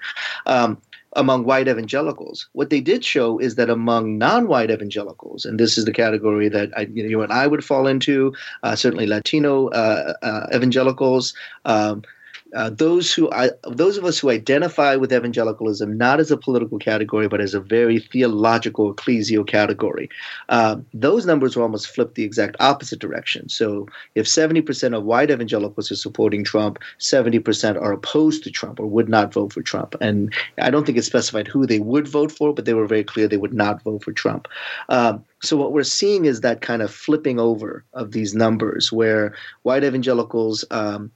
Um, among white evangelicals. What they did show is that among non-white evangelicals, and this is the category that I, you know, and I would fall into, uh, certainly Latino uh, uh, evangelicals, um, uh, those who I, those of us who identify with evangelicalism not as a political category but as a very theological ecclesial category, uh, those numbers will almost flip the exact opposite direction. So if 70% of white evangelicals are supporting Trump, 70% are opposed to Trump or would not vote for Trump. And I don't think it specified who they would vote for, but they were very clear they would not vote for Trump. Um, so what we're seeing is that kind of flipping over of these numbers, where white evangelicals um,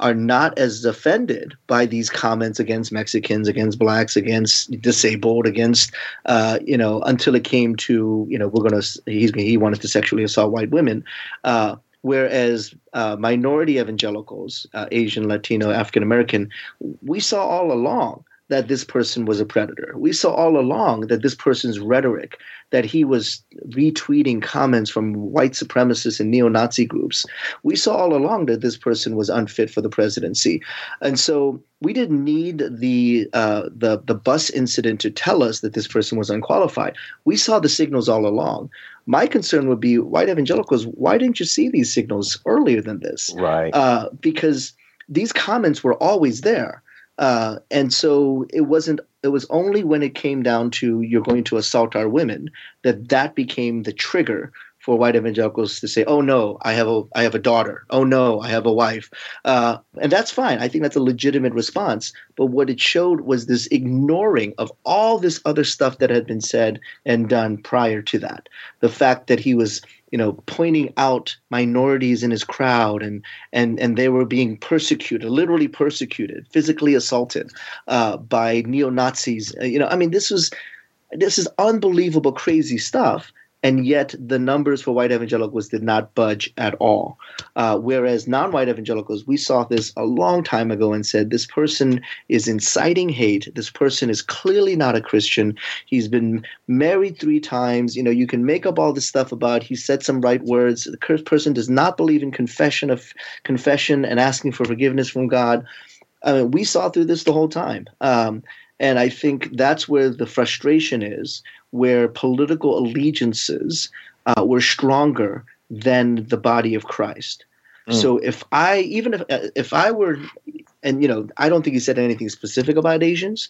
are not as offended by these comments against Mexicans, against blacks, against disabled, against uh, you know until it came to you know we're gonna he's he wanted to sexually assault white women. Uh, whereas uh, minority evangelicals, uh, Asian, Latino, African American, we saw all along that this person was a predator. We saw all along that this person's rhetoric, that he was retweeting comments from white supremacists and neo Nazi groups. We saw all along that this person was unfit for the presidency. And so we didn't need the, uh, the, the bus incident to tell us that this person was unqualified. We saw the signals all along. My concern would be white evangelicals, why didn't you see these signals earlier than this? Right. Uh, because these comments were always there uh, and so it wasn't. It was only when it came down to you're going to assault our women that that became the trigger for white evangelicals to say, "Oh no, I have a I have a daughter. Oh no, I have a wife," uh, and that's fine. I think that's a legitimate response. But what it showed was this ignoring of all this other stuff that had been said and done prior to that. The fact that he was you know, pointing out minorities in his crowd, and and and they were being persecuted, literally persecuted, physically assaulted uh, by neo Nazis. Uh, you know, I mean, this was this is unbelievable, crazy stuff and yet the numbers for white evangelicals did not budge at all. Uh, whereas non-white evangelicals, we saw this a long time ago and said this person is inciting hate. This person is clearly not a Christian. He's been married three times. You know, you can make up all this stuff about he said some right words. The person does not believe in confession of confession and asking for forgiveness from God. I mean, we saw through this the whole time. Um, and I think that's where the frustration is, where political allegiances uh, were stronger than the body of Christ. Mm. So if I even if if I were, and you know, I don't think he said anything specific about Asians,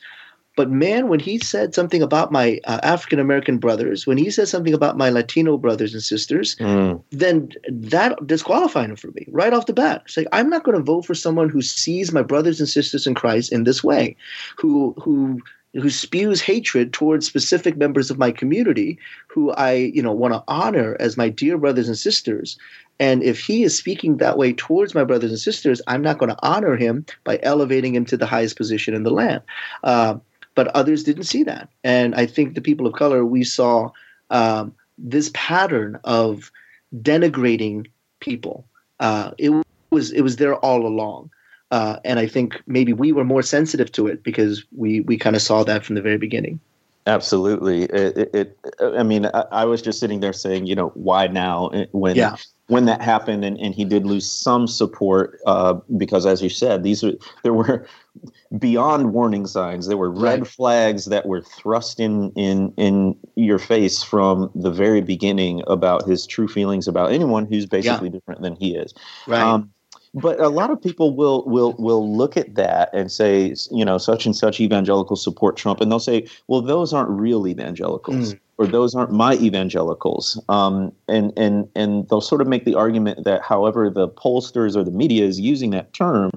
but man, when he said something about my uh, African American brothers, when he said something about my Latino brothers and sisters, mm. then that disqualified him for me right off the bat. It's like I'm not going to vote for someone who sees my brothers and sisters in Christ in this way, who who who spews hatred towards specific members of my community who I, you know, want to honor as my dear brothers and sisters. And if he is speaking that way towards my brothers and sisters, I'm not going to honor him by elevating him to the highest position in the land. Uh, but others didn't see that. And I think the people of color, we saw um, this pattern of denigrating people. Uh, it was it was there all along. Uh, and I think maybe we were more sensitive to it because we we kind of saw that from the very beginning. Absolutely. It, it, it I mean, I, I, was just sitting there saying, you know, why now? When yeah when that happened and, and he did lose some support uh, because as you said these are there were beyond warning signs there were red right. flags that were thrust in in in your face from the very beginning about his true feelings about anyone who's basically yeah. different than he is right um, but a lot of people will will will look at that and say you know such and such evangelicals support Trump and they'll say well those aren't real evangelicals mm or those aren't my evangelicals. Um, and and and they'll sort of make the argument that however the pollsters or the media is using that term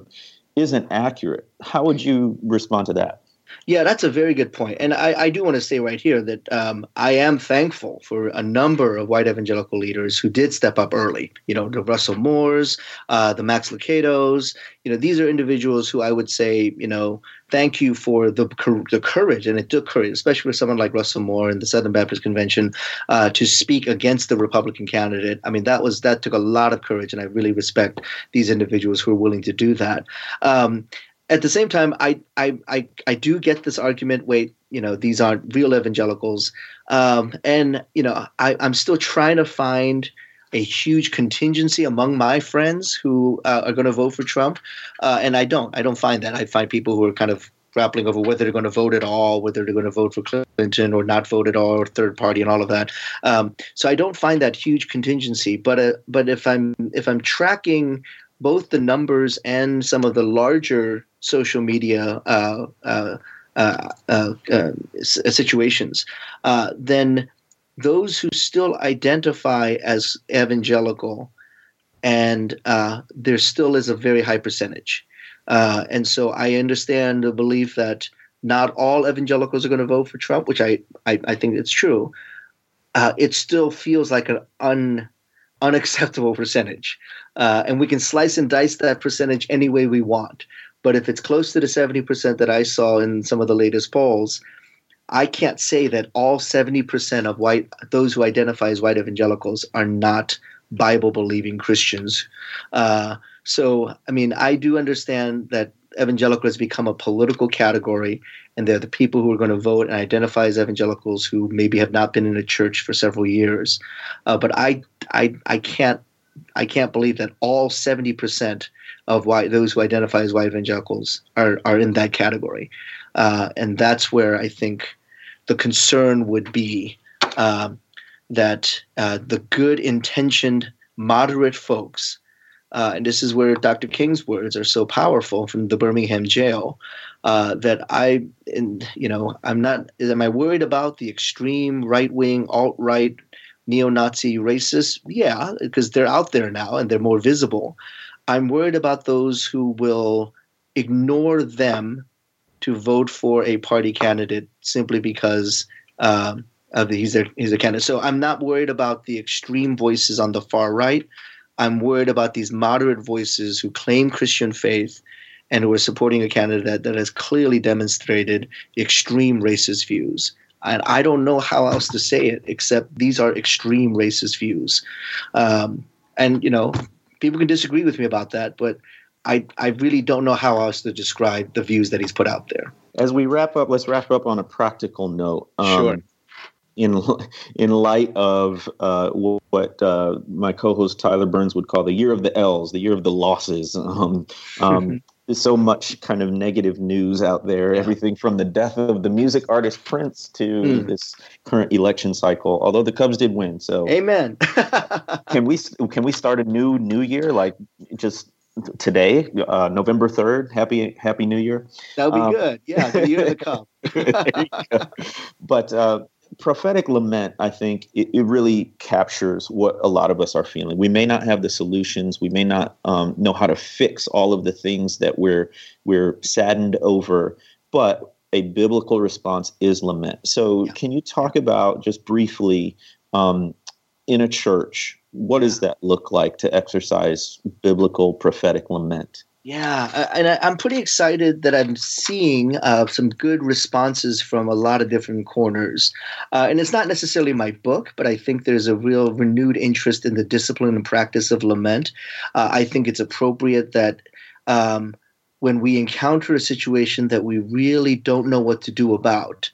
isn't accurate. How would you respond to that? Yeah, that's a very good point. And I, I do want to say right here that um, I am thankful for a number of white evangelical leaders who did step up early. You know, the Russell Moores, uh, the Max Lucados. You know, these are individuals who I would say, you know, thank you for the the courage, and it took courage, especially for someone like Russell Moore in the Southern Baptist Convention, uh, to speak against the Republican candidate. I mean, that was that took a lot of courage, and I really respect these individuals who are willing to do that. Um, at the same time, I, I, I, I do get this argument. Wait, you know, these aren't real evangelicals, um, and you know, I, I'm still trying to find a huge contingency among my friends who uh, are going to vote for Trump, uh, and I don't. I don't find that. I find people who are kind of grappling over whether they're going to vote at all, whether they're going to vote for Clinton or not vote at all, or third party, and all of that. Um, so I don't find that huge contingency. But uh, but if I'm if I'm tracking both the numbers and some of the larger social media uh, uh, uh, uh, uh situations, uh, then those who still identify as evangelical, and there still is a very high percentage. and so I understand the belief that not all evangelicals are going to vote for Trump, which I, I, I think it's true. it still feels like an un, unacceptable percentage. Uh, and we can slice and dice that percentage any way we want. But if it's close to the 70% that I saw in some of the latest polls, I can't say that all 70% of white, those who identify as white evangelicals, are not Bible believing Christians. Uh, so, I mean, I do understand that evangelical has become a political category, and they're the people who are going to vote and identify as evangelicals who maybe have not been in a church for several years. Uh, but I, I, I can't, I can't believe that all 70% of why those who identify as white evangelicals are are in that category, uh, and that's where I think the concern would be um, that uh, the good intentioned moderate folks. Uh, and this is where Dr. King's words are so powerful from the Birmingham jail. Uh, that I, in, you know, I'm not. Am I worried about the extreme right wing, alt right, neo Nazi racists? Yeah, because they're out there now and they're more visible. I'm worried about those who will ignore them to vote for a party candidate simply because um, of the, he's he's a candidate. So I'm not worried about the extreme voices on the far right. I'm worried about these moderate voices who claim Christian faith and who are supporting a candidate that has clearly demonstrated extreme racist views. And I don't know how else to say it except these are extreme racist views. Um, and you know, people can disagree with me about that, but I, I really don't know how else to describe the views that he's put out there. As we wrap up, let's wrap up on a practical note. Um, sure. In in light of uh, what uh, my co-host Tyler Burns would call the year of the L's, the year of the losses. Um, um, there's so much kind of negative news out there. Yeah. Everything from the death of the music artist Prince to mm. this current election cycle. Although the Cubs did win, so amen. can we can we start a new New Year like just today, uh, November third? Happy Happy New Year. That would be um, good. Yeah, the year to come. but uh, prophetic lament, I think it, it, really captures what a lot of us are feeling. We may not have the solutions. We may not um, know how to fix all of the things that we're we're saddened over, but a biblical response is lament. So, yeah. can you talk about just briefly um, in a church? What does that look like to exercise biblical prophetic lament? Yeah, and I, am pretty excited that I'm seeing uh, some good responses from a lot of different corners. Uh, and it's not necessarily my book, but I think there's a real renewed interest in the discipline and practice of lament. Uh, I think it's appropriate that um, when we encounter a situation that we really don't know what to do about,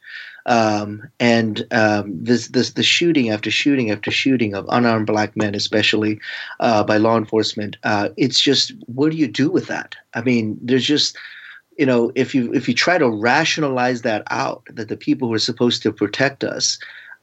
um, and um, this, this, the shooting after shooting after shooting of unarmed black men, especially uh, by law enforcement, uh, it's just what do you do with that? I mean, there's just you know, if you if you try to rationalize that out, that the people who are supposed to protect us,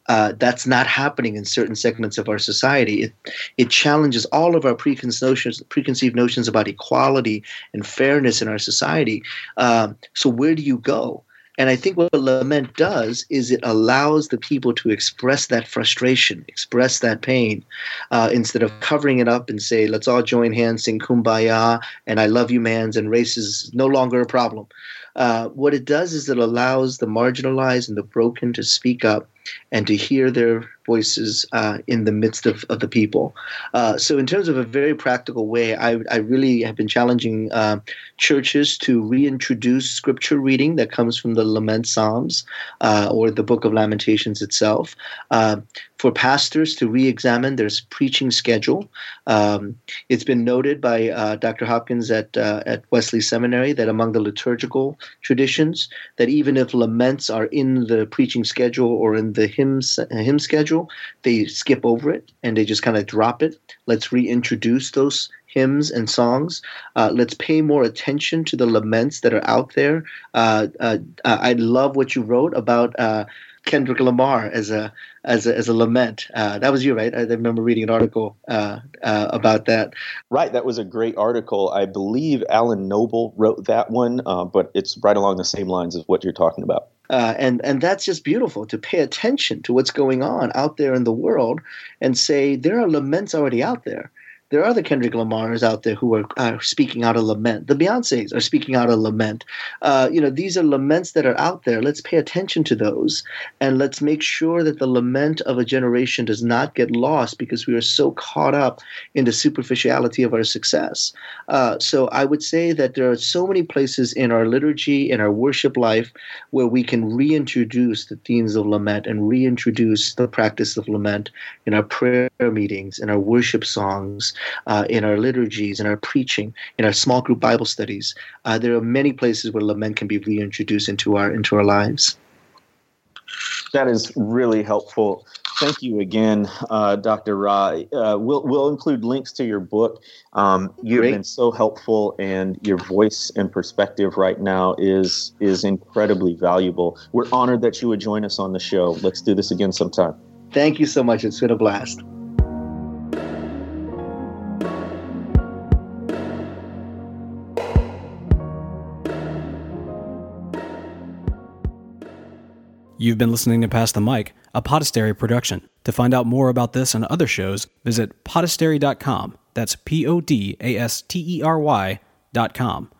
uh, that's not happening in certain segments of our society. It it challenges all of our preconceived notions, preconceived notions about equality and fairness in our society. Um, so where do you go? And I think what lament does is it allows the people to express that frustration, express that pain, uh, instead of covering it up and say, let's all join hands, sing kumbaya, and I love you, mans, and race is no longer a problem. Uh, what it does is it allows the marginalized and the broken to speak up and to hear their voices uh, in the midst of, of the people. Uh, so, in terms of a very practical way, I, I really have been challenging uh, churches to reintroduce scripture reading that comes from the Lament Psalms uh, or the Book of Lamentations itself. Uh, for pastors to re-examine their preaching schedule. Um, it's been noted by uh, Dr. Hopkins at at Wesley Seminary that among the liturgical traditions, that even if laments are in the preaching schedule or in the hymn hymn schedule, they skip over it and they just kind of drop it. Let's reintroduce those hymns and songs. Uh, let's pay more attention to the laments that are out there. Uh, uh, I love what you wrote about uh, Kendrick Lamar as a as a, as a lament. Uh, that was you, right? I remember reading an article uh, uh, about that. Right, that was a great article. I believe Alan Noble wrote that one, uh, but it's right along the same lines as what you're talking about. Uh, and and that's just beautiful to pay attention to what's going on out there in the world and say there are laments already out there there are other Kendrick Lamars out there who are, are speaking out a lament. The Beyonces are speaking out a lament. Uh, you know, these are laments that are out there. Let's pay attention to those, and let's make sure that the lament of a generation does not get lost because we are so caught up in the superficiality of our success. Uh, so I would say that there are so many places in our liturgy, in our worship life, where we can reintroduce the themes of lament and reintroduce the practice of lament in our prayer meetings, in our worship songs uh, in our liturgies, in our preaching, in our small group Bible studies. Uh, there are many places where lament can be reintroduced into our into our lives. That is really helpful. Thank you again, uh, Dr. Rah. Uh, we'll, we'll include links to your book. Um, you've Great. been so helpful, and your voice and perspective right now is is incredibly valuable. We're honored that you would join us on the show. Let's do this again sometime. Thank you so much. It's been a blast. You've been listening to Pass the Mic, a Podastery production. To find out more about this and other shows, visit podastery.com. That's P O D A S T E R Y.com.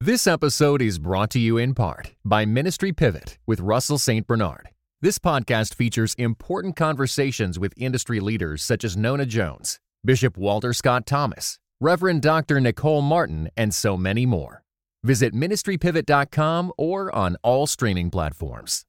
This episode is brought to you in part by Ministry Pivot with Russell St. Bernard. This podcast features important conversations with industry leaders such as Nona Jones, Bishop Walter Scott Thomas, Reverend Dr. Nicole Martin, and so many more. Visit ministrypivot.com or on all streaming platforms.